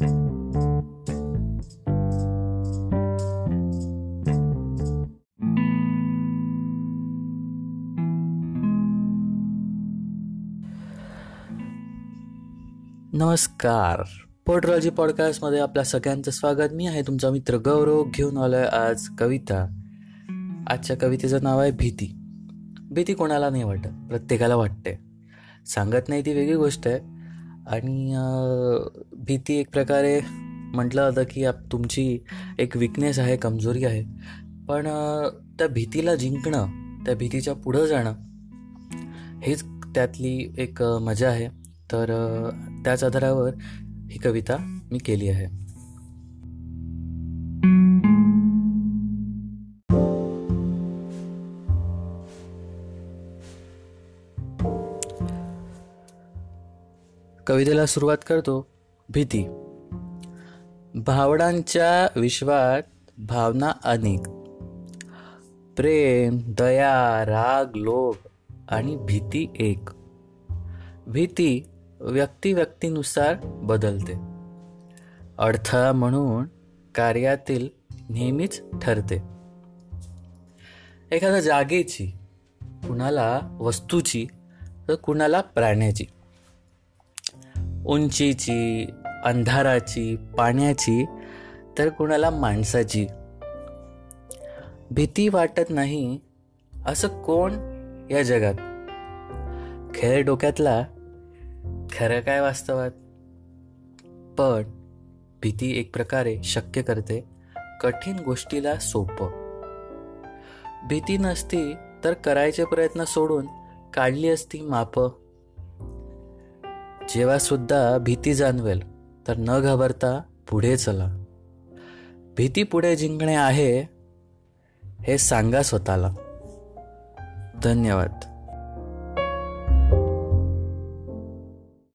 नमस्कार. पोर्ट्रॉलॉजी पॉडकास्टमध्ये आपल्या सगळ्यांचं स्वागत. मी आहे तुमचा मित्र गौरव. घेऊन आलोय आज कविता. आजच्या कवितेचं नाव आहे भीती. भीती कोणाला नाही वाटत प्रत्येकाला वाटते. सांगत नाही ती वेगळी गोष्ट आहे. आणि भीती एक प्रकारे म्हटलं जातं की आप तुमची एक विकनेस आहे कमजोरी आहे. पण त्या भीतीला जिंकणं त्या भीतीच्या पुढं जाणं हेच त्यातली एक मजा आहे. तर त्याच आधारावर ही कविता मी केली आहे. कवितेला सुरुवात करतो. भीती. भावडांच्या विश्वात भावना अनेक. प्रेम दया राग लोभ आणि भीती एक. भीती व्यक्ती व्यक्तीनुसार बदलते. अडथळा म्हणून कार्यातील नेहमीच ठरते. एखाद्या जागेची कुणाला वस्तूची तर कुणाला प्राण्याची. उंचीची अंधाराची पाण्याची तर कुणाला माणसाची. भीती वाटत नाही असं कोण या जगात? खेळ डोक्यातला खरं काय वास्तवात? पण भीती एक प्रकारे शक्य करते कठीण गोष्टीला सोपं. भीती नसती तर करायचे प्रयत्न सोडून काढली असती माप. जेव्हा सुद्धा भीती जाणवेल तर न घाबरता पुढे चला. भीती पुढे जिंकणे आहे हे सांगा स्वतःला. धन्यवाद.